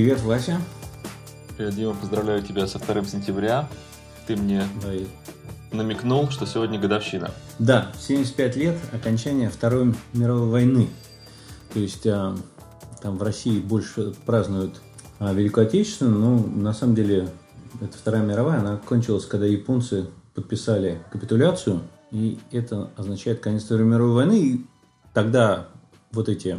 привет. Вася. Привет, Дима, поздравляю тебя со 2 сентября. Ты мне и- намекнул, что сегодня годовщина. Да, 75 лет окончания Второй мировой войны. То есть а, там в России больше празднуют а, Великую Отечественную, но на самом деле эта Вторая мировая, она кончилась, когда японцы подписали капитуляцию, и это означает конец Второй мировой войны. И тогда вот эти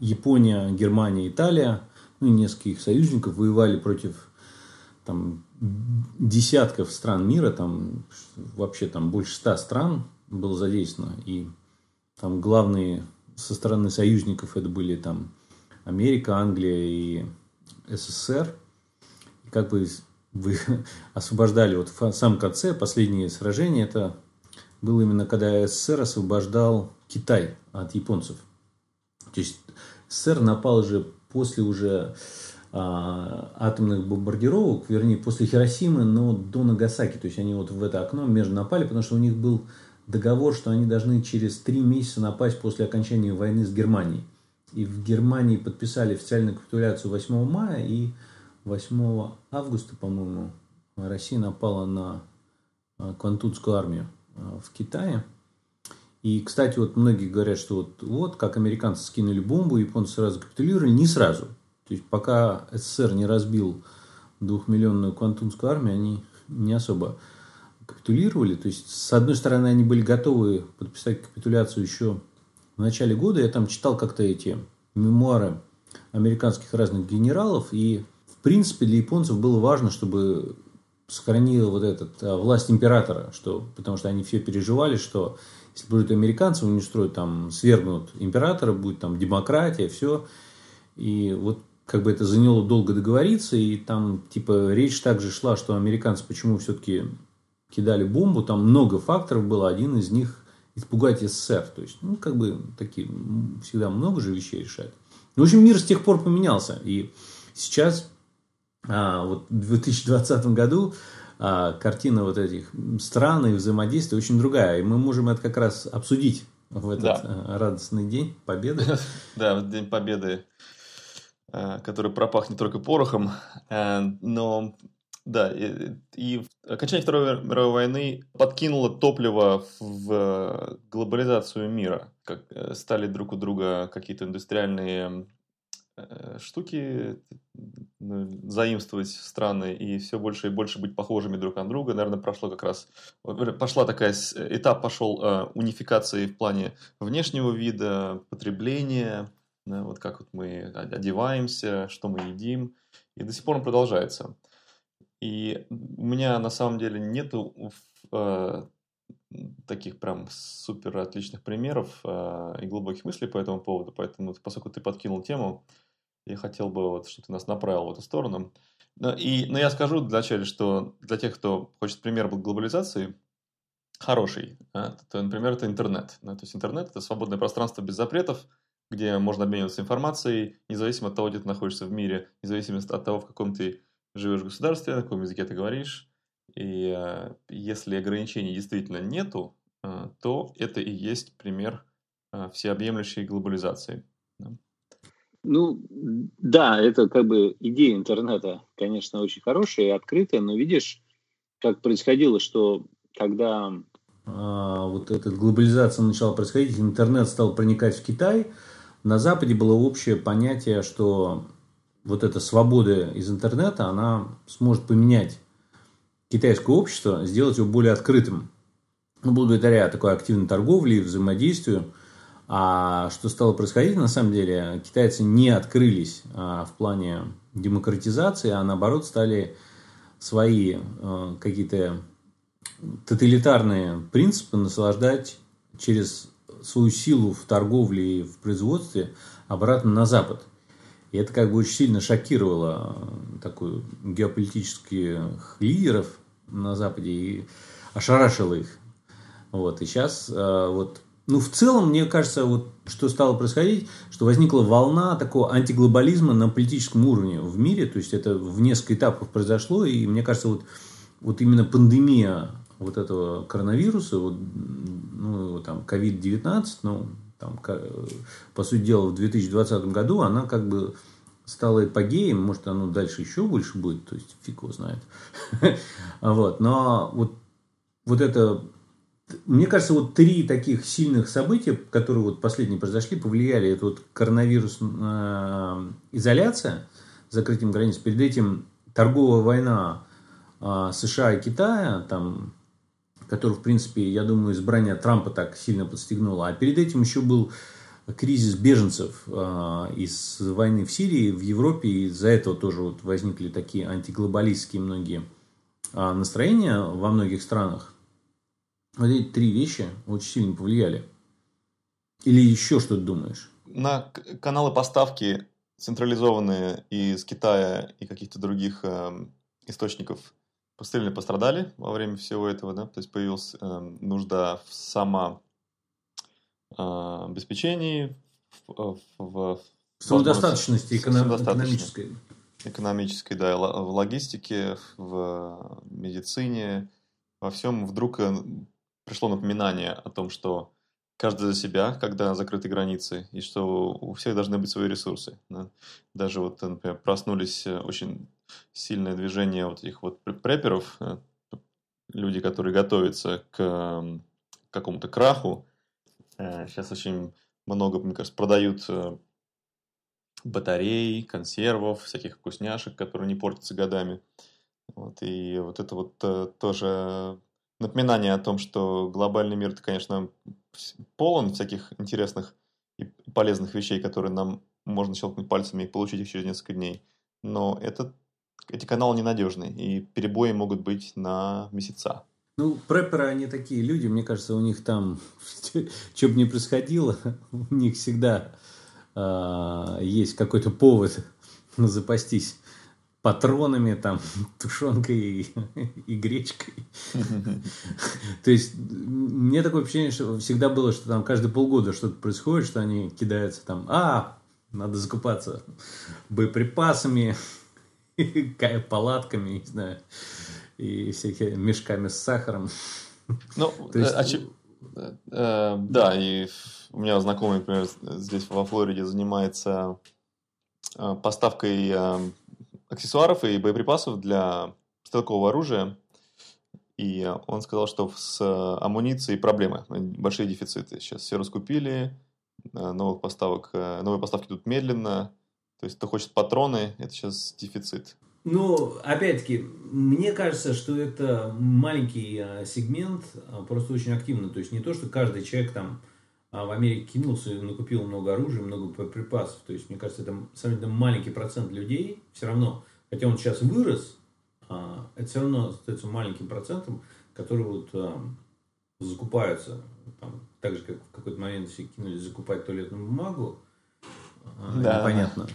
Япония, Германия, Италия, ну и несколько их союзников воевали против там десятков стран мира, там вообще там больше ста стран было задействовано, и там главные со стороны союзников это были там Америка, Англия и СССР. И как бы вы освобождали вот в самом конце, последнее сражение, это было именно когда СССР освобождал Китай от японцев. То есть СССР напал же после уже а, атомных бомбардировок, вернее, после Хиросимы, но до Нагасаки. То есть они вот в это окно между напали, потому что у них был договор, что они должны через три месяца напасть после окончания войны с Германией. И в Германии подписали официальную капитуляцию 8 мая, и 8 августа, по-моему, Россия напала на а, Квантунскую армию а, в Китае. И, кстати, вот многие говорят, что вот, вот как американцы скинули бомбу, японцы сразу капитулировали. Не сразу. То есть, пока СССР не разбил двухмиллионную квантунскую армию, они не особо капитулировали. То есть, с одной стороны, они были готовы подписать капитуляцию еще в начале года. Я там читал как-то эти мемуары американских разных генералов. И, в принципе, для японцев было важно, чтобы сохранила вот этот а, власть императора, что, потому что они все переживали, что если будут американцы, они устроят там, свергнут императора, будет там демократия, все. И вот как бы это заняло долго договориться, и там типа речь также шла, что американцы почему все-таки кидали бомбу, там много факторов было, один из них испугать СССР. То есть, ну, как бы такие, всегда много же вещей решает. В общем, мир с тех пор поменялся. И сейчас, а, вот в 2020 году, а, картина вот этих стран и взаимодействия очень другая. И мы можем это как раз обсудить в этот Да. а, радостный день Победы. Да, День Победы, э, который пропахнет только порохом. Э, Но, да, и, и окончание Второй мировой войны подкинуло топливо в глобализацию мира. Как э, стали друг у друга какие-то индустриальные э, штуки ну, заимствовать страны и все больше и больше быть похожими друг на друга. Наверное, прошло как раз пошла такая с- этап пошел э, унификации в плане внешнего вида, потребления, да, вот как вот мы одеваемся, что мы едим, и до сих пор он продолжается. И у меня на самом деле нету э, таких прям супер отличных примеров э, и глубоких мыслей по этому поводу, поэтому поскольку ты подкинул тему, я хотел бы, вот, чтобы ты нас направил в эту сторону. Но, и, но я скажу вначале, что для тех, кто хочет пример глобализации, хороший, а, то, например, это интернет. Да, то есть интернет – это свободное пространство без запретов, где можно обмениваться информацией, независимо от того, где ты находишься в мире, независимо от того, в каком ты живешь государстве, на каком языке ты говоришь. И э, если ограничений действительно нету, э, то это и есть пример э, всеобъемлющей глобализации. Да. Ну, да, это как бы идея интернета, конечно, очень хорошая и открытая, но видишь, как происходило, что когда а, вот эта глобализация начала происходить, интернет стал проникать в Китай, на Западе было общее понятие, что вот эта свобода из интернета, она сможет поменять китайское общество, сделать его более открытым. Ну, благодаря такой активной торговле и взаимодействию. А что стало происходить, на самом деле, китайцы не открылись а, в плане демократизации, а наоборот стали свои а, какие-то тоталитарные принципы наслаждать через свою силу в торговле и в производстве обратно на Запад. И это как бы очень сильно шокировало э, такую геополитических лидеров на Западе и ошарашило их. Вот. И сейчас э, вот ну, в целом, мне кажется, вот что стало происходить, что возникла волна такого антиглобализма на политическом уровне в мире, то есть это в несколько этапов произошло, и мне кажется, вот, вот именно пандемия вот этого коронавируса, вот, ну, там, COVID-19, ну, там, по сути дела, в 2020 году она как бы стало эпогеем, может, оно дальше еще больше будет, то есть фиг его знает. вот, но вот, вот это, мне кажется, вот три таких сильных события, которые вот последние произошли, повлияли. Это вот коронавирус, э, изоляция, закрытием границ, перед этим торговая война э, США и Китая, там, который, в принципе, я думаю, избрание Трампа так сильно подстегнуло. А перед этим еще был кризис беженцев э, из войны в Сирии, в Европе, и из-за этого тоже вот возникли такие антиглобалистские многие э, настроения во многих странах. Вот эти три вещи очень сильно повлияли. Или еще что-то думаешь? На каналы поставки централизованные из Китая и каких-то других э, источников сильно пострадали во время всего этого, да, то есть появилась э, нужда в само а, обеспечении, в, в, самодостаточности эконом, экономической. Экономической, да, в логистике, в медицине, во всем вдруг э, пришло напоминание о том, что каждый за себя, когда закрыты границы, и что у всех должны быть свои ресурсы. Да? Даже вот, например, проснулись э, очень сильное движение вот этих вот преперов, э, люди, которые готовятся к какому-то краху, Сейчас э, очень много, мне кажется, продают батарей, консервов, всяких вкусняшек, которые не портятся годами. Вот, и вот это вот тоже напоминание о том, что глобальный мир, конечно, полон всяких интересных и полезных вещей, которые нам можно щелкнуть пальцами и получить их через несколько дней. Но это, эти каналы ненадежны, и перебои могут быть на месяца. Ну, препперы, они такие люди, мне кажется, у них там, что бы ни происходило, у них всегда э, есть какой-то повод запастись патронами, там, тушенкой и, и гречкой. То есть, мне такое впечатление, что всегда было, что там каждые полгода что-то происходит, что они кидаются там, а, надо закупаться боеприпасами, палатками, не знаю и всякими мешками с сахаром. Ну, есть... Э, э, да, и у меня знакомый, например, здесь во Флориде занимается э, поставкой э, аксессуаров и боеприпасов для стрелкового оружия. И он сказал, что с амуницией проблемы, большие дефициты. Сейчас все раскупили, э, новых поставок, э, новые поставки идут медленно. То есть, кто хочет патроны, это сейчас дефицит. Ну, опять-таки, мне кажется, что это маленький сегмент, а, просто очень активно. То есть не то, что каждый человек там а, в Америке кинулся и накупил много оружия, много припасов. То есть, мне кажется, это сравнительно маленький процент людей все равно, хотя он сейчас вырос, а, это все равно остается маленьким процентом, которые вот а, закупаются. Там, так же, как в какой-то момент все кинулись закупать туалетную бумагу. А, да. Непонятно.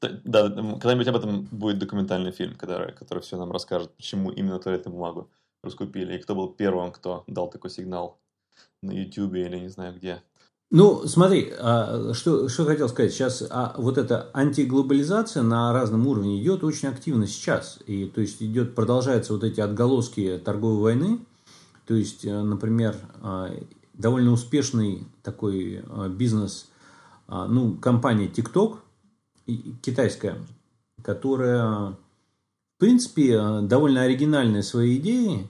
Да, когда-нибудь об этом будет документальный фильм, который, который все нам расскажет, почему именно туалетную бумагу раскупили, и кто был первым, кто дал такой сигнал на YouTube или не знаю где. Ну, смотри, а, что, что хотел сказать. Сейчас а, вот эта антиглобализация на разном уровне идет очень активно сейчас. И то есть идет, продолжаются вот эти отголоски торговой войны. То есть, э, например, а, довольно успешный такой бизнес, ну, компания TikTok – китайская, которая, в принципе, довольно оригинальная своей идеей, а,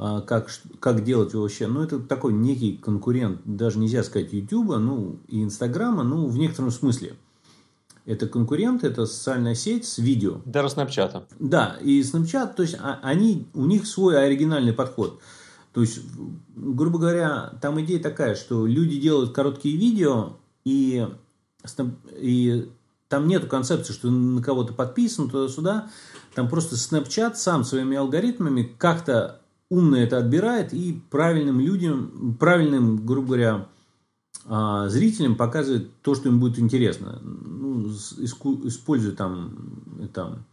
как, как делать вообще. Ну, это такой некий конкурент, даже нельзя сказать YouTube, ну, и Инстаграма, ну, в некотором смысле. Это конкурент, это социальная сеть с видео. Даже Снапчата. Да, и Snapchat, то есть а, они, у них свой оригинальный подход. То есть, грубо говоря, там идея такая, что люди делают короткие видео, и, и там нету концепции, что на кого-то подписан туда-сюда. Там просто Snapchat сам своими алгоритмами как-то умно это отбирает и правильным людям, правильным, грубо говоря, а, зрителям показывает то, что им будет интересно. Ну, используя там, там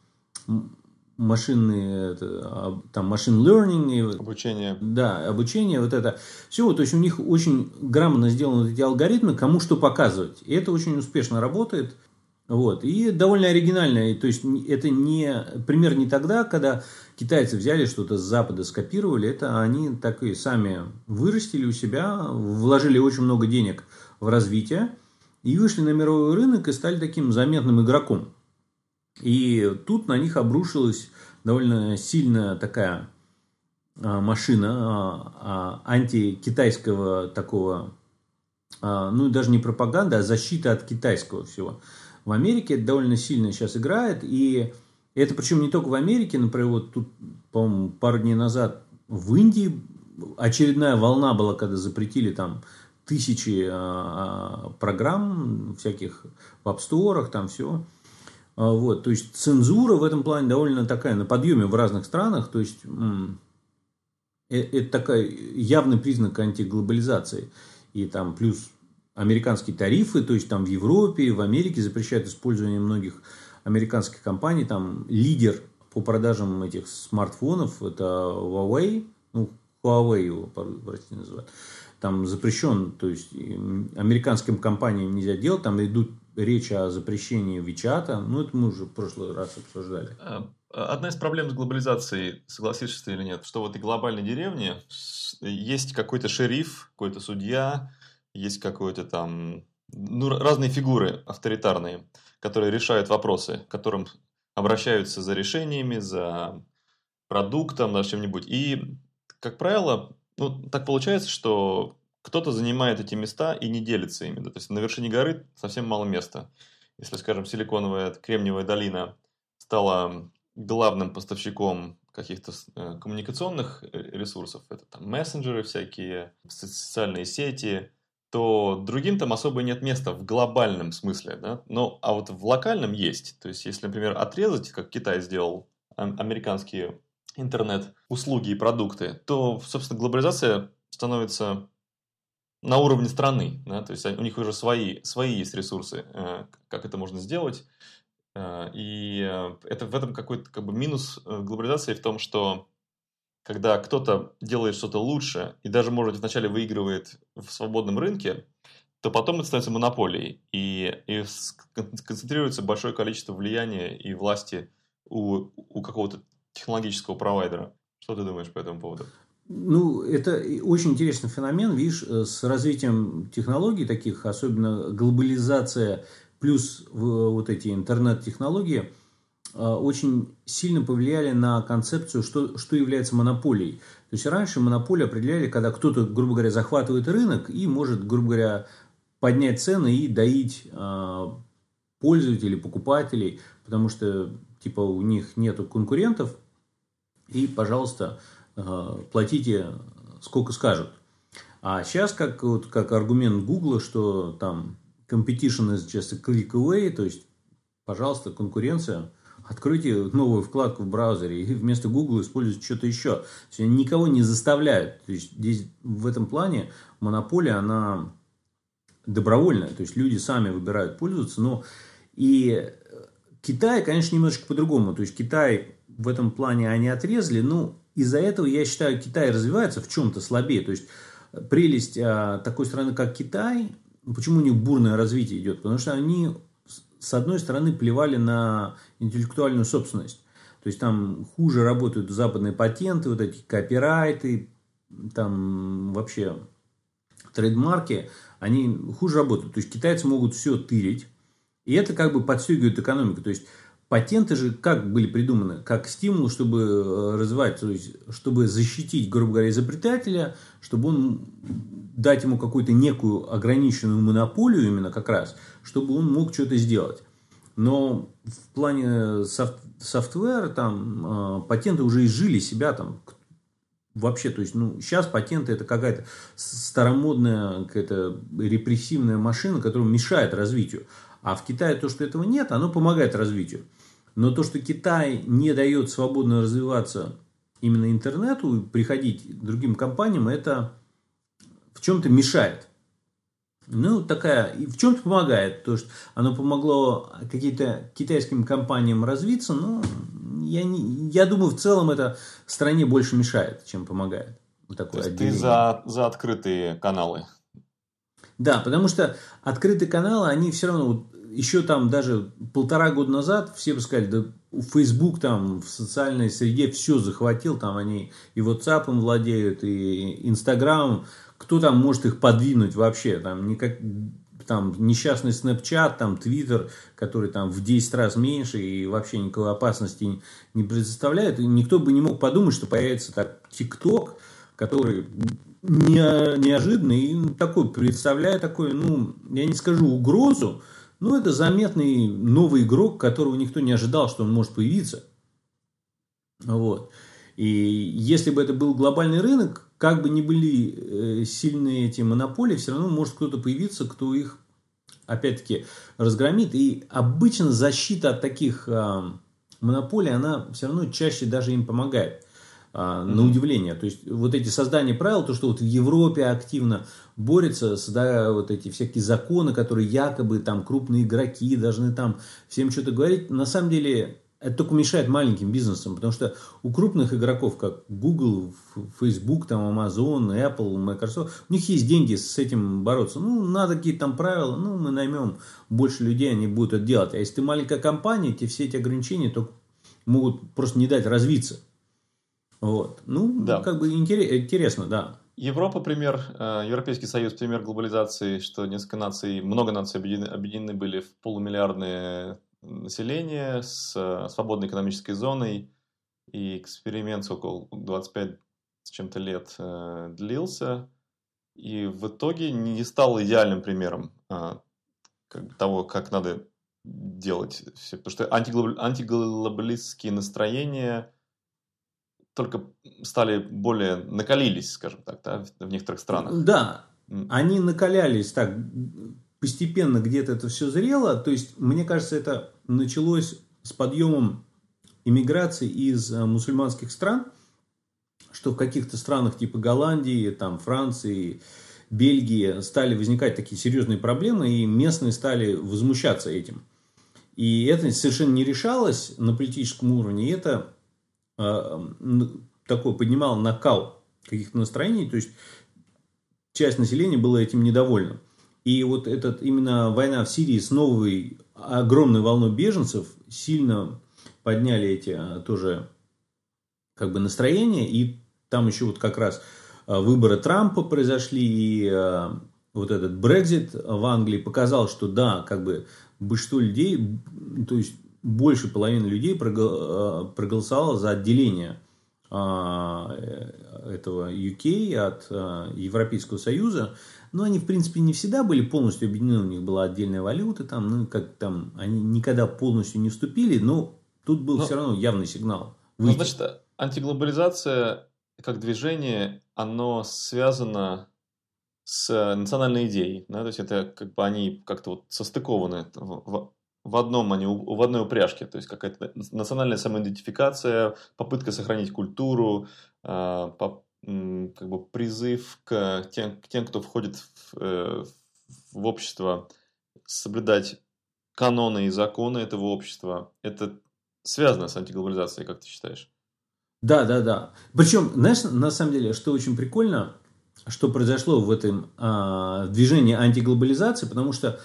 машинные, это, а, там, машин learning. Обучение. Да, обучение, вот это. Все, то есть у них очень грамотно сделаны эти алгоритмы, кому что показывать. И это очень успешно работает. Вот. И довольно оригинально. То есть это не пример не тогда, когда китайцы взяли что-то с Запада, скопировали. Это они так и сами вырастили у себя, вложили очень много денег в развитие. и вышли на мировой рынок и стали таким заметным игроком. И тут на них обрушилась довольно сильная такая а, машина а, а, антикитайского такого, ну даже не пропаганда, а защита от китайского всего. В Америке это довольно сильно сейчас играет, и это причем не только в Америке, например, вот тут, по-моему, пару дней назад в Индии очередная волна была, когда запретили там тысячи программ всяких в App Store, там все. Вот, то есть цензура в этом плане довольно такая на подъеме в разных странах, то есть Э, это такой явный признак антиглобализации. И там плюс американские тарифы, то есть там в Европе, в Америке запрещают использование многих американских компаний. Там лидер по продажам этих смартфонов это Huawei, ну, Huawei его по-русски называют. Там запрещен, то есть американским компаниям нельзя делать, там идут речь о запрещении Вичата, ну это мы уже в прошлый раз обсуждали. А, Одна из проблем с глобализацией, согласишься ты или нет, что в этой глобальной деревне есть какой-то шериф, какой-то судья, есть какой-то там, ну, разные фигуры авторитарные, которые решают вопросы, к которым обращаются за решениями, за продуктом, за чем-нибудь. И, как правило, ну, так получается, что кто-то занимает эти места и не делится ими. То есть на вершине горы совсем мало места. Если, скажем, силиконовая Кремниевая долина стала главным поставщиком каких-то э, коммуникационных э, ресурсов, это там мессенджеры всякие, социальные сети, то другим там особо нет места в глобальном смысле, да, но, а вот в локальном есть. То есть, если, например, отрезать, как Китай сделал, американские интернет-услуги и продукты, то, собственно, глобализация становится на уровне страны, да, то есть у них уже свои, свои есть ресурсы, э, как это можно сделать, Э, и э, это в этом какой-то как бы минус глобализации в том, что когда кто-то делает что-то лучше и даже, может быть, вначале выигрывает в свободном рынке, то потом это становится монополией, и, и концентрируется большое количество влияния и власти у, у какого-то технологического провайдера. Что ты думаешь по этому поводу? Ну, это очень интересный феномен, видишь, с развитием технологий таких, особенно глобализация плюс вот эти интернет-технологии очень сильно повлияли на концепцию, что, что является монополией. То есть раньше монополию определяли, когда кто-то, грубо говоря, захватывает рынок и может, грубо говоря, поднять цены и доить э, пользователей, покупателей, потому что типа у них нету конкурентов, и, пожалуйста, э, платите сколько скажут. А сейчас, как, вот, как аргумент Гугла, что там competition is just a click away, то есть, пожалуйста, конкуренция, откройте новую вкладку в браузере и вместо Google используйте что-то еще. То есть, они никого не заставляют. То есть, здесь в этом плане монополия, она добровольная. То есть, люди сами выбирают пользоваться. Но и Китай, конечно, немножечко по-другому. То есть, Китай в этом плане они отрезали. Но из-за этого, я считаю, Китай развивается в чем-то слабее. То есть, прелесть а, такой страны, как Китай – ну, почему у них бурное развитие идет? Потому что они, с одной стороны, плевали на интеллектуальную собственность. То есть там хуже работают западные патенты, вот эти копирайты, там вообще трейдмарки, они хуже работают. То есть китайцы могут все тырить, и это как бы подстегивает экономику. То есть Патенты же как были придуманы? Как стимул, чтобы э, развивать, то есть, чтобы защитить, грубо говоря, изобретателя, чтобы он дать ему какую-то некую ограниченную монополию именно как раз, чтобы он мог что-то сделать. Но в плане софт, софтвера там э, патенты уже изжили себя там вообще, то есть, ну, сейчас патенты это какая-то старомодная, какая-то репрессивная машина, которая мешает развитию. А в Китае то, что этого нет, оно помогает развитию. Но то, что Китай не дает свободно развиваться именно интернету, приходить другим компаниям, это в чем-то мешает. Ну, такая, и в чем-то помогает. То, что оно помогло каким-то китайским компаниям развиться, но я, не, я думаю, в целом это стране больше мешает, чем помогает. Такое То есть ты за, за открытые каналы? Да, потому что открытые каналы, они все равно, еще там даже полтора года назад все бы сказали, да Facebook там в социальной среде все захватил, там они и WhatsApp владеют, и Instagram, кто там может их подвинуть вообще, там никак, там несчастный Snapchat, там Twitter, который там в 10 раз меньше и вообще никакой опасности не предоставляет, и никто бы не мог подумать, что появится так TikTok, который не, неожиданный и такой представляет такой, ну, я не скажу угрозу, но это заметный новый игрок, которого никто не ожидал, что он может появиться. Вот. И если бы это был глобальный рынок, как бы ни были э, сильные эти монополии, все равно может кто-то появиться, кто их, опять-таки, разгромит. И обычно защита от таких а, монополий, она все равно чаще даже им помогает. А, на mm-hmm. удивление. То есть вот эти создания правил, то, что вот в Европе активно борется, создая вот эти всякие законы, которые якобы там крупные игроки должны там всем что-то говорить, на самом деле это только мешает маленьким бизнесам, потому что у крупных игроков, как Google, Facebook, там, Amazon, Apple, Microsoft, у них есть деньги с этим бороться. Ну, надо какие-то там правила, ну, мы наймем больше людей, они будут это делать. А если ты маленькая компания, тебе все эти ограничения только могут просто не дать развиться. Вот. Ну, да. как бы интересно, да. Европа пример, э, Европейский Союз пример глобализации, что несколько наций, много наций объединены, объединены были в полумиллиардные населения с э, свободной экономической зоной, и эксперимент около 25 с чем-то лет э, длился, и в итоге не стал идеальным примером э, как, того, как надо делать все. Потому что антиглоб... антиглобалистские настроения только стали более накалились, скажем так, да, в некоторых странах. Да, они накалялись так постепенно где-то это все зрело. То есть, мне кажется, это началось с подъемом иммиграции из э, мусульманских стран, что в каких-то странах типа Голландии, там, Франции, Бельгии стали возникать такие серьезные проблемы, и местные стали возмущаться этим. И это совершенно не решалось на политическом уровне, и это э, такой поднимало накал каких-то настроений, то есть часть населения была этим недовольна. И вот этот именно война в Сирии с новой огромной волной беженцев сильно подняли эти а, тоже как бы настроения. И там еще вот как раз а, выборы Трампа произошли, и а, вот этот Брекзит в Англии показал, что да, как бы большинство людей, то есть больше половины людей проголосовало за отделение этого UK от Европейского Союза, но они, в принципе, не всегда были полностью объединены, у них была отдельная валюта, там, ну, как там, они никогда полностью не вступили, но тут был но, все равно явный сигнал. Ну, значит, антиглобализация как движение, оно связано с национальной идеей, да, то есть это как бы они как-то вот состыкованы в, в одном, они в одной упряжке, то есть какая-то национальная самоидентификация, попытка сохранить культуру, а, как бы призыв к тем, к тем кто входит в, э, в общество, соблюдать каноны и законы этого общества. Это связано с антиглобализацией, как ты считаешь? Да, да, да. Причем, знаешь, на самом деле, что очень прикольно, что произошло в этом э, движении антиглобализации, потому что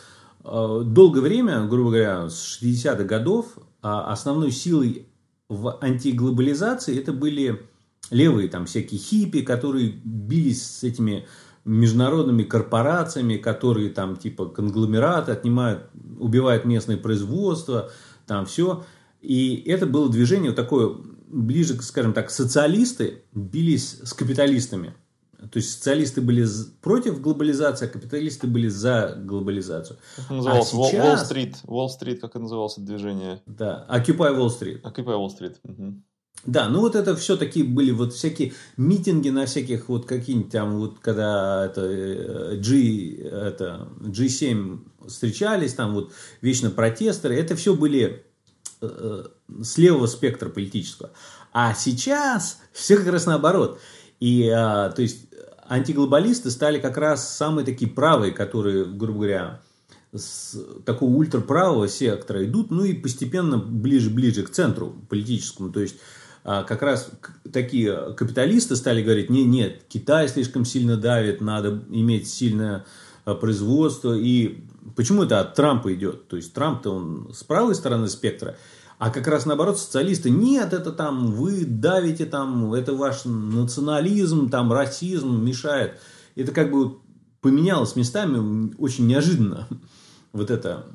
э, долгое время, грубо говоря, с 60-х годов, э, основной силой в антиглобализации это были левые там всякие хиппи, которые бились с этими международными корпорациями, которые там типа конгломераты отнимают, убивают местное производство, там все. И это было движение вот такое, ближе, скажем так, социалисты бились с капиталистами. То есть социалисты были против глобализации, а капиталисты были за глобализацию. Как называлось? А сейчас... Wall-Street. Wall-Street, как это называлось движение? Да, Occupy Wall Street. Occupy Wall Street. Угу. Да, ну вот это все такие были вот всякие митинги на всяких вот какие-нибудь там вот когда это э, G, это G7 встречались, там вот вечно протестеры, это все были э, э, с левого спектра политического. А сейчас все как раз наоборот. И, а, то есть, антиглобалисты стали как раз самые такие правые, которые, грубо говоря, с такого ультраправого сектора идут, ну и постепенно ближе-ближе к центру политическому. То есть, как раз такие капиталисты стали говорить, нет, нет, Китай слишком сильно давит, надо иметь сильное а, производство. И почему это от Трампа идет? То есть Трамп-то он с правой стороны спектра, а как раз наоборот социалисты, нет, это там вы давите, там, это ваш национализм, там расизм мешает. Это как бы поменялось местами очень неожиданно. Вот это.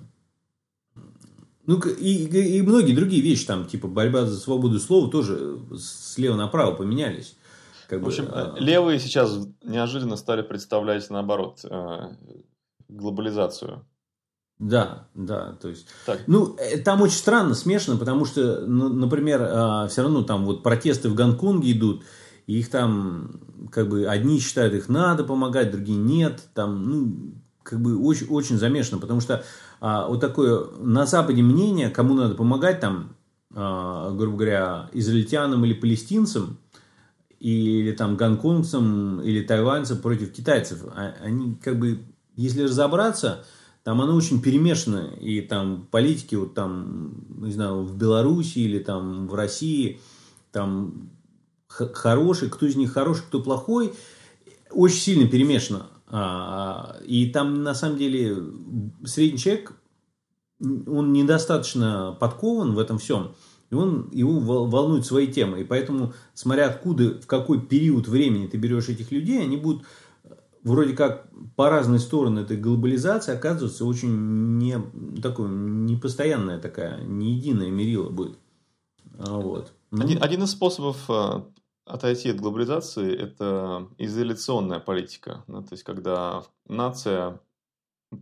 Ну, и, и, и многие другие вещи, там, типа борьба за свободу слова, тоже слева направо поменялись. Как в общем, бы, а... левые сейчас неожиданно стали представлять, наоборот, э, глобализацию. Да, да, то есть, так. ну, э, там очень странно, смешано, потому что, ну, например, а, все равно там вот протесты в Гонконге идут, и их там, как бы, одни считают, их надо помогать, другие нет, там, ну, как бы, очень, очень замешано, потому что а, вот такое на Западе мнение, кому надо помогать, там, а, грубо говоря, израильтянам или палестинцам, или там гонконгцам, или тайваньцам против китайцев, а, они, как бы, если разобраться, там оно очень перемешано, и там политики вот там, не знаю, в Беларуси или там в России, там хороший, кто из них хороший, кто плохой, очень сильно перемешано. А, и там на самом деле средний человек, он недостаточно подкован в этом всем, и он, его волнует свои темы. И поэтому, смотря откуда, в какой период времени ты берешь этих людей, они будут вроде как по разные стороны этой глобализации оказывается очень не такой непостоянная такая, не единая мерила будет. А, вот. Ну, один, один из способов э, отойти от глобализации – это изоляционная политика. Ну, то есть, когда нация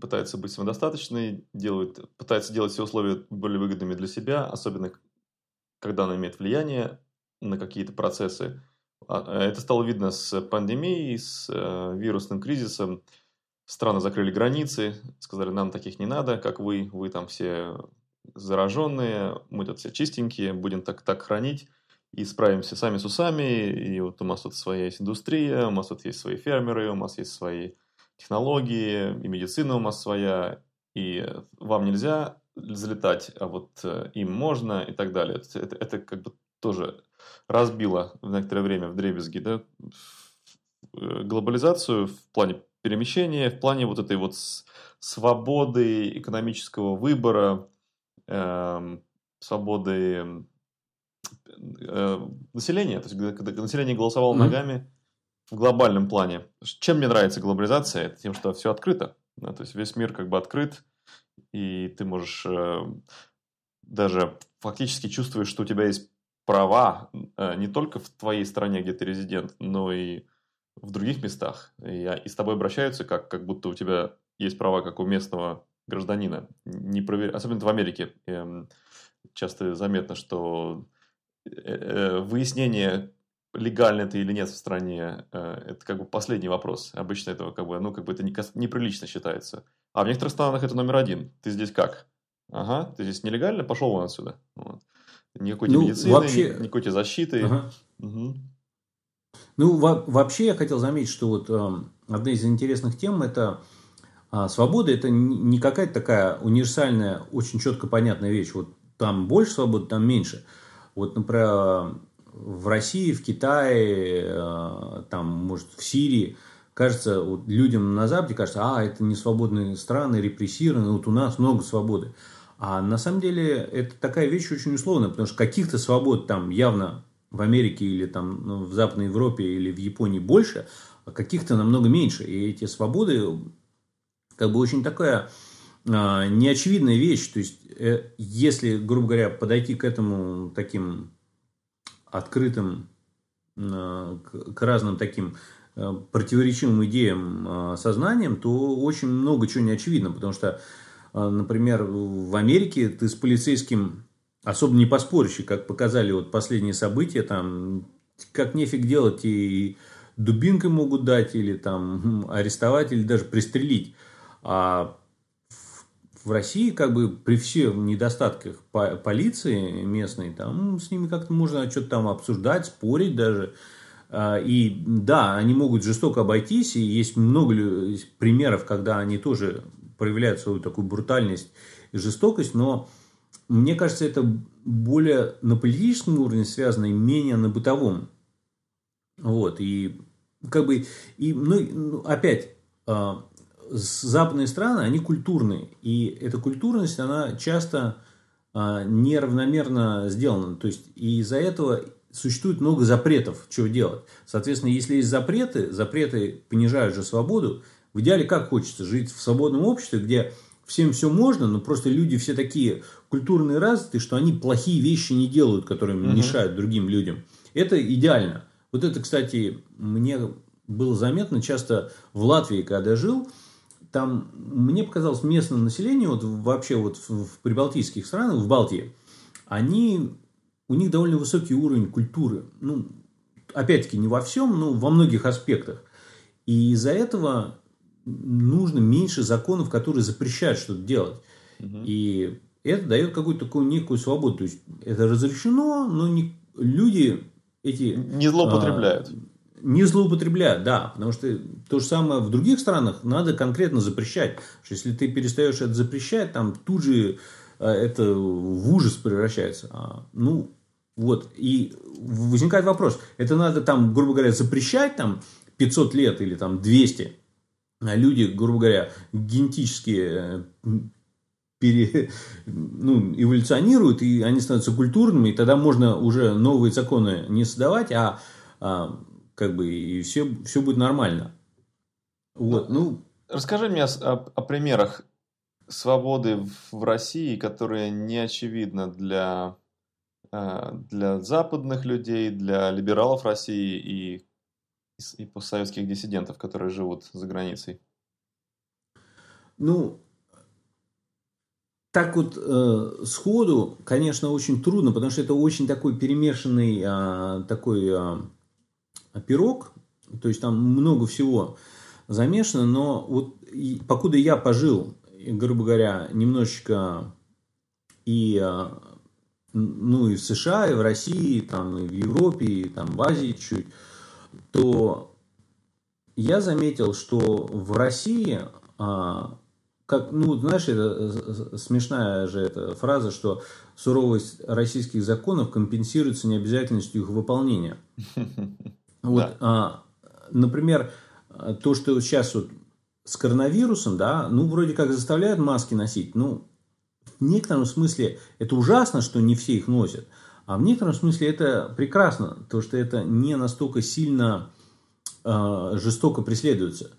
пытается быть самодостаточной, делает, пытается делать все условия более выгодными для себя, особенно когда она имеет влияние на какие-то процессы – а, это стало видно с пандемией, с э, вирусным кризисом. Страны закрыли границы, сказали, нам таких не надо, как вы, вы там все зараженные, мы тут все чистенькие, будем так, так хранить и справимся сами с усами. И вот у нас тут своя есть индустрия, у нас тут есть свои фермеры, у нас есть свои технологии, и медицина у нас своя, и вам нельзя залетать, а вот э, им можно и так далее. Это, это как бы тоже разбила в некоторое время в дребезги, да, э, глобализацию в плане перемещения, в плане вот этой вот свободы экономического выбора, э, свободы э, населения, то есть когда население голосовало mm-hmm. ногами в глобальном плане. Чем мне нравится глобализация? Это тем, что все открыто. Да, то есть весь мир как бы открыт, и ты можешь э, даже фактически чувствуешь, что у тебя есть права э, не только в твоей стране, где ты резидент, но и в других местах. И, и с тобой обращаются, как, как будто у тебя есть права, как у местного гражданина. Не провер... Особенно в Америке эм, часто заметно, что э, э, выяснение, легально это или нет в стране, это как бы последний вопрос. Обычно это как бы, ну, как бы это неприлично считается. А в некоторых странах это номер один. Ты здесь как? Ага, ты здесь нелегально, пошел вон отсюда. Вот. Никакой ну, медицины, вообще... никакой защиты. Ага. Угу. Ну, во- вообще я хотел заметить, что вот э, одна из интересных тем это э, свобода, это не какая-то такая универсальная, очень четко понятная вещь. Вот там больше свободы, там меньше. Вот, например, в России, в Китае, э, там, может, в Сирии, кажется, вот людям на Западе кажется, а, это не свободные страны, репрессированные, вот у нас много свободы. А на самом деле это такая вещь очень условная, потому что каких-то свобод там явно в Америке или там ну, в Западной Европе или в Японии больше, а каких-то намного меньше. И эти свободы как бы очень такая неочевидная вещь. То есть, э, если, грубо говоря, подойти к этому таким открытым, э, к, разным таким э, противоречивым идеям э, сознанием, то очень много чего не очевидно, потому что а, например, в Америке ты с полицейским особо не поспоришь, и как показали вот последние события, там как нефиг делать, и дубинкой могут дать, или там арестовать, или даже пристрелить. А в России, как бы при всех недостатках полиции местной, там с ними как-то можно что-то там обсуждать, спорить даже. А, и да, они могут жестоко обойтись, и есть много примеров, когда они тоже проявляют свою такую брутальность и жестокость, но мне кажется, это более на политическом уровне связано и менее на бытовом. Вот, и как бы, и, ну, ну опять, э, западные страны, они культурные, и эта культурность, она часто э, неравномерно сделана, то есть, и из-за этого существует много запретов, что делать. Соответственно, если есть запреты, запреты понижают же свободу, В идеале как хочется? Жить в свободном обществе, где всем все можно, но просто люди все такие культурные развитые, что они плохие вещи не делают, которые угу. мешают другим людям. Это идеально. Вот это, кстати, мне было заметно часто в Латвии, когда жил, там мне показалось местное население, вот вообще вот в, в прибалтийских странах, в Балтии, они, у них довольно высокий уровень культуры. Ну, опять-таки, не во всем, но во многих аспектах. И из-за этого нужно меньше законов, которые запрещают что-то делать. Угу. И это дает какую-то такую некую свободу. То есть это разрешено, но не, люди эти... Не злоупотребляют. А, не злоупотребляют, да. Потому что то же самое в других странах надо конкретно запрещать. Что если ты перестаешь это запрещать, там тут же а, это в ужас превращается. А, ну, вот. И возникает вопрос. Это надо там, грубо говоря, запрещать там 500 лет или там 200 а люди, грубо говоря, генетически э, пере, ну, эволюционируют, и они становятся культурными, и тогда можно уже новые законы не создавать, а, а как бы и все, все будет нормально. Вот, ну, ну, Расскажи мне о, о примерах свободы в России, которые не очевидны для, э, для западных людей, для либералов России и и постсоветских диссидентов, которые живут за границей? Ну, так вот э, сходу, конечно, очень трудно, потому что это очень такой перемешанный э, такой э, пирог, то есть там много всего замешано, но вот и, покуда я пожил, грубо говоря, немножечко и э, ну и в США, и в России, там и в Европе, и там в Азии чуть, то я заметил, что в России, а, как, ну, знаешь, это смешная же эта фраза, что суровость российских законов компенсируется необязательностью их выполнения. Вот, а, например, то, что сейчас вот с коронавирусом, да, ну, вроде как заставляют маски носить, ну, в некотором смысле это ужасно, что не все их носят, а в некотором смысле это прекрасно, то что это не настолько сильно э, жестоко преследуется.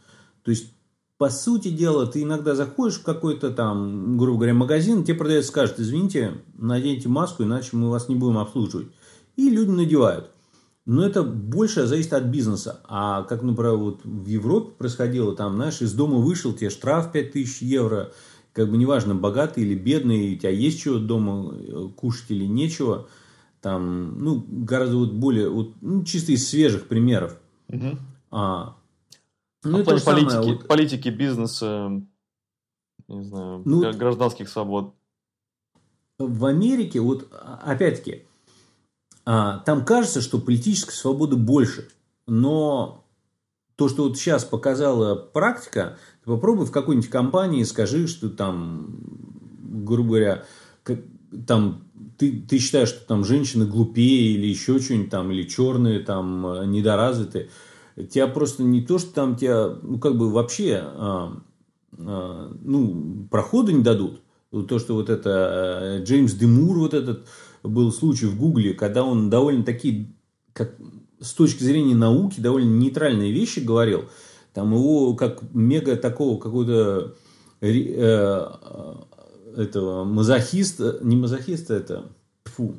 То есть, по сути дела, ты иногда заходишь в какой-то там, грубо говоря, магазин, тебе продавец скажет, извините, наденьте маску, иначе мы вас не будем обслуживать. И люди надевают. Но это больше зависит от бизнеса. А как, например, вот в Европе происходило, там, знаешь, из дома вышел, тебе штраф 5000 евро, как бы неважно, богатый или бедный, у тебя есть чего дома э, кушать или нечего – там, ну, гораздо вот более, вот, ну, чисто из свежих примеров. Угу. А, ну, а это политики, самое, вот, политики, бизнеса, не знаю, ну, гражданских свобод. В Америке, вот, опять-таки, а, там кажется, что политической свободы больше, но то, что вот сейчас показала практика, попробуй в какой-нибудь компании скажи, что там, грубо говоря, как, там ты, ты считаешь, что там женщины глупее или еще что-нибудь там, или черные там недоразвитые, тебя просто не то, что там тебя, ну, как бы вообще, а, а, ну, прохода не дадут. То, что вот это э, Джеймс Демур, вот этот был случай в Гугле, когда он довольно такие, как с точки зрения науки, довольно нейтральные вещи говорил. Там его как мега такого какого-то э, этого мазохиста, не мазохиста, это фу,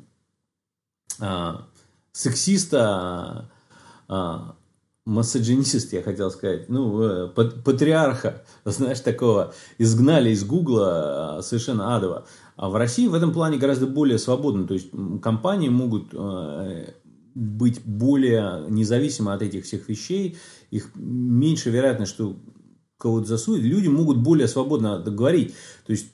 а, сексиста, а, массажинист, я хотел сказать, ну, э, патриарха, знаешь, такого, изгнали из Гугла а, совершенно адово. А в России в этом плане гораздо более свободно. То есть компании могут э, быть более независимы от этих всех вещей. Их меньше вероятность, что кого-то засудят. Люди могут более свободно говорить. То есть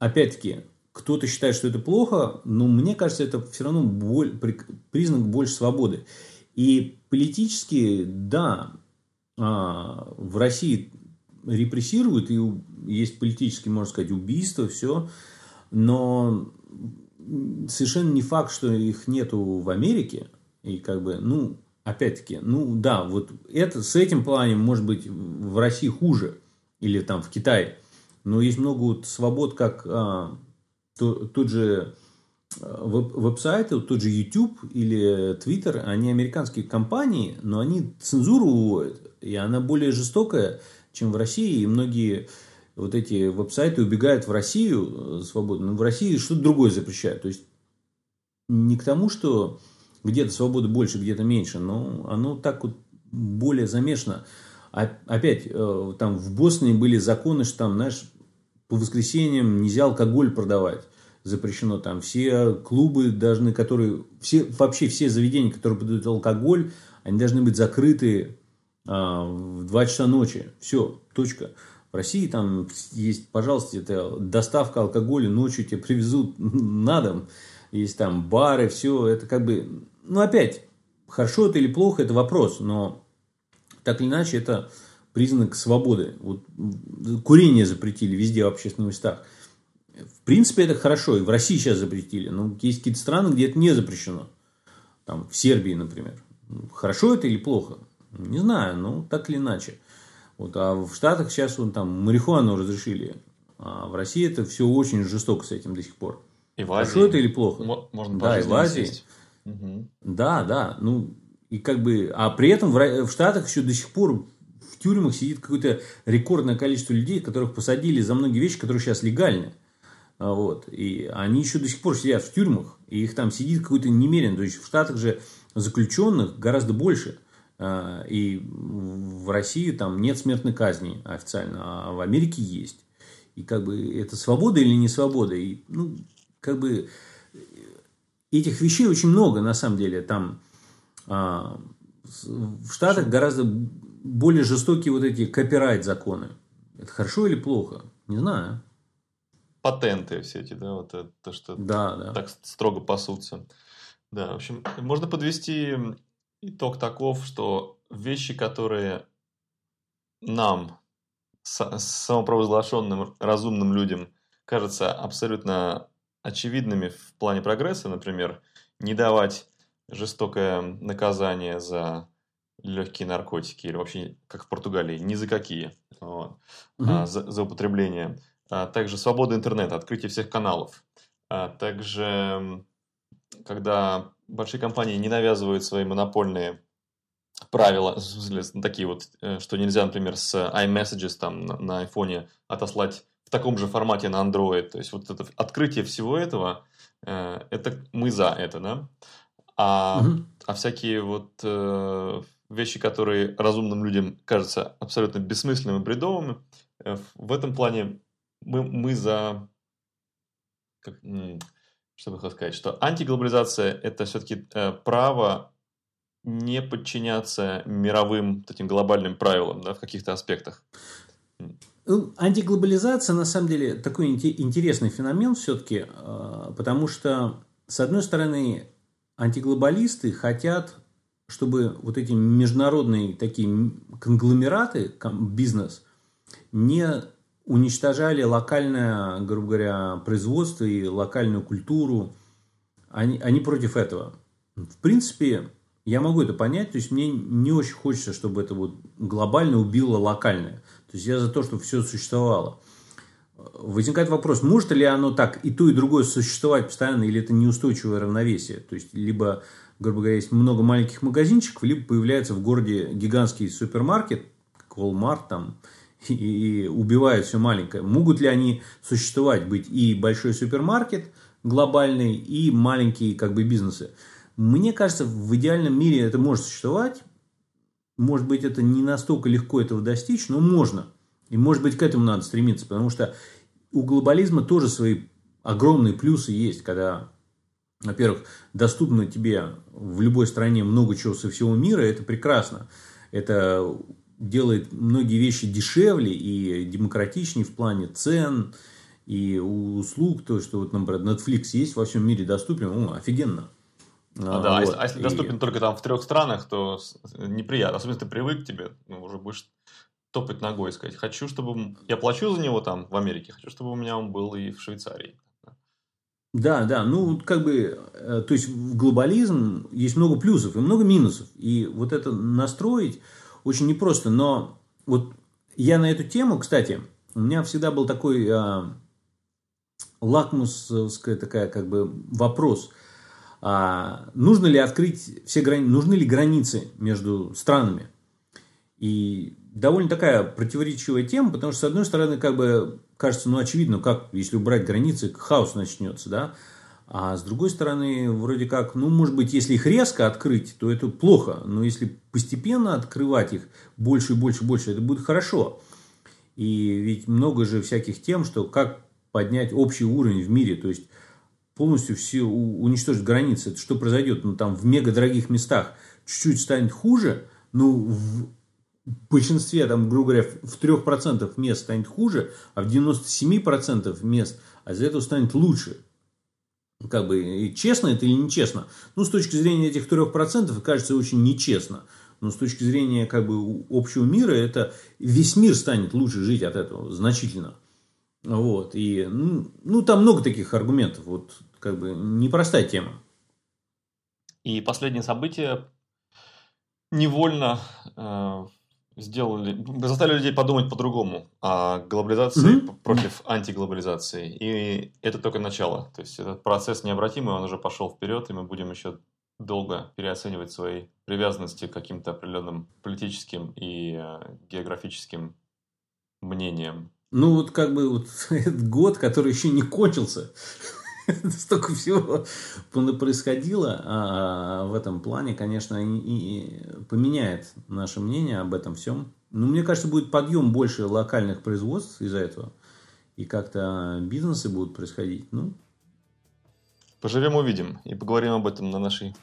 опять-таки, кто-то считает, что это плохо, но мне кажется, это все равно боль, признак больше свободы. И политически, да, а, в России репрессируют, и есть политические, можно сказать, убийства, все, но совершенно не факт, что их нету в Америке, и как бы, ну, опять-таки, ну, да, вот это, с этим планом, может быть, в России хуже, или там в Китае, но есть много вот свобод, как а, то, тот же а, веб, веб-сайты, тот же YouTube или Twitter, они американские компании, но они цензуру уводят, и она более жестокая, чем в России. И многие вот эти веб-сайты убегают в Россию свободно. Но в России что-то другое запрещают. То есть не к тому, что где-то свободы больше, где-то меньше, но оно так вот более замешано. А, опять, э, там в Боснии были законы, что там, знаешь, по воскресеньям нельзя алкоголь продавать. Запрещено там. Все клубы должны, которые... Все, вообще все заведения, которые продают алкоголь, они должны быть закрыты в 2 часа ночи. Все, точка. В России там есть, пожалуйста, это доставка алкоголя ночью тебе привезут на дом. Есть там бары, все. Это как бы... Ну, опять, хорошо это или плохо, это вопрос. Но так или иначе, это признак свободы. Вот, курение запретили везде в общественных местах. В принципе, это хорошо. И в России сейчас запретили. Но есть какие-то страны, где это не запрещено. Там, в Сербии, например. Хорошо это или плохо? Не знаю, но так или иначе. Вот, а в Штатах сейчас вон, там марихуану разрешили. А в России это все очень жестоко с этим до сих пор. И в Азии. Хорошо это или плохо? Можно да, и в Азии. Угу. Да, да. Ну, и как бы, а при этом в, в Штатах еще до сих пор в тюрьмах сидит какое-то рекордное количество людей, которых посадили за многие вещи, которые сейчас легальны. А, вот. И они еще до сих пор сидят в тюрьмах, и их там сидит какой-то немерен. То есть в Штатах же заключенных гораздо больше. А, и в России там нет смертной казни официально, а в Америке есть. И как бы это свобода или не свобода? И, ну, как бы этих вещей очень много на самом деле. Там а, в Штатах гораздо более жестокие вот эти копирайт законы. Это хорошо или плохо? Не знаю. Патенты все эти, да, вот это, то, что да, да. так строго пасутся. Да, в общем, можно подвести итог таков, что вещи, которые нам, самопровозглашенным разумным людям, кажутся абсолютно очевидными в плане прогресса, например, не давать жестокое наказание за легкие наркотики или вообще, как в Португалии, ни за какие, вот, угу. а, за, за употребление. А также свобода интернета, открытие всех каналов. А также, когда большие компании не навязывают свои монопольные правила, такие вот, э, что нельзя, например, с iMessages там на, iPhone отослать в таком же формате на Android. То есть вот это открытие всего этого, э, это мы за это, да? А, угу. а всякие вот э, вещи, которые разумным людям кажутся абсолютно бессмысленными, бредовыми, э, в этом плане мы, мы за... Как, что бы хотел сказать? Что антиглобализация – это все-таки э, право не подчиняться мировым таким глобальным правилам да, в каких-то аспектах. Ну, антиглобализация, на самом деле, такой интересный феномен все-таки, э, потому что, с одной стороны, антиглобалисты хотят, чтобы вот эти международные такие конгломераты, бизнес, не уничтожали локальное, грубо говоря, производство и локальную культуру. Они, они против этого. В принципе, я могу это понять. То есть, мне не очень хочется, чтобы это вот глобально убило локальное. То есть, я за то, чтобы все существовало. Возникает вопрос, может ли оно так и то, и другое существовать постоянно, или это неустойчивое равновесие? То есть, либо, грубо говоря, есть много маленьких магазинчиков, либо появляется в городе гигантский супермаркет, Walmart там, и, убивают все маленькое. Могут ли они существовать, быть и большой супермаркет глобальный, и маленькие как бы бизнесы? Мне кажется, в идеальном мире это может существовать. Может быть, это не настолько легко этого достичь, но можно – и, может быть, к этому надо стремиться, потому что у глобализма тоже свои огромные плюсы есть, когда, во-первых, доступно тебе в любой стране много чего со всего мира, это прекрасно. Это делает многие вещи дешевле и демократичнее в плане цен и услуг. То, что вот, например, Netflix есть во всем мире доступен, ну, офигенно. А, да, а вот. а если, доступен и... только там в трех странах, то неприятно. Особенно если ты привык к тебе, ну, уже будешь топать ногой и сказать, хочу, чтобы... Я плачу за него там в Америке, хочу, чтобы у меня он был и в Швейцарии. Да, да, ну, как бы, э, то есть, в глобализм есть много плюсов и много минусов. И вот это настроить очень непросто. Но вот я на эту тему, кстати, у меня всегда был такой а, лакмусская такая, как бы, вопрос. А, нужно ли открыть все границы, нужны ли границы между странами? И довольно такая противоречивая тема, потому что, с одной стороны, как бы кажется, ну, очевидно, как, если убрать границы, хаос начнется, да, а с другой стороны, вроде как, ну, может быть, если их резко открыть, то это плохо. Но если постепенно открывать их больше и больше и больше, это будет хорошо. И ведь много же всяких тем, что как поднять общий уровень в мире, то есть полностью все уничтожить границы. Это что произойдет? Ну, там в мега дорогих местах чуть-чуть станет хуже, ну, в большинстве, там, грубо говоря, в 3% мест станет хуже, а в 97% мест, а из-за этого станет лучше. Как бы, честно это или нечестно? Ну, с точки зрения этих 3% кажется очень нечестно. Но с точки зрения как бы общего мира, это весь мир станет лучше жить от этого значительно. Вот. И, ну, ну, там много таких аргументов. Вот, как бы, непростая тема. И последнее событие невольно э, сделали, заставили людей подумать по-другому о глобализации mm-hmm. против антиглобализации. И это только начало. То есть этот процесс необратимый, он уже пошел вперед, и мы будем еще долго переоценивать свои привязанности к каким-то определенным политическим и э, географическим мнениям. Ну вот как бы вот этот год, который еще не кончился, столько всего происходило а в этом плане, конечно, и поменяет наше мнение об этом всем. Но мне кажется, будет подъем больше локальных производств из-за этого. И как-то бизнесы будут происходить. Ну, Поживем, увидим. И поговорим об этом на нашей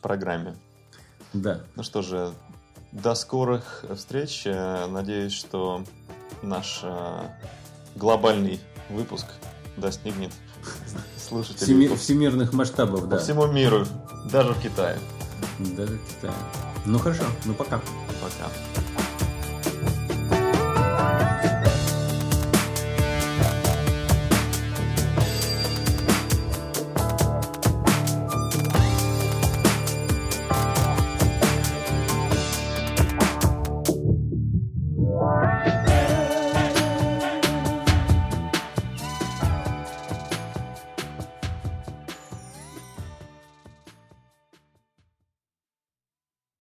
программе. Да. Ну что же, до скорых встреч. Надеюсь, что наш э, глобальный выпуск достигнет слушателей. Всеми, всемирных масштабов, по да. По всему миру, даже в Китае. Даже в Китае. Ну хорошо, ну пока. Пока.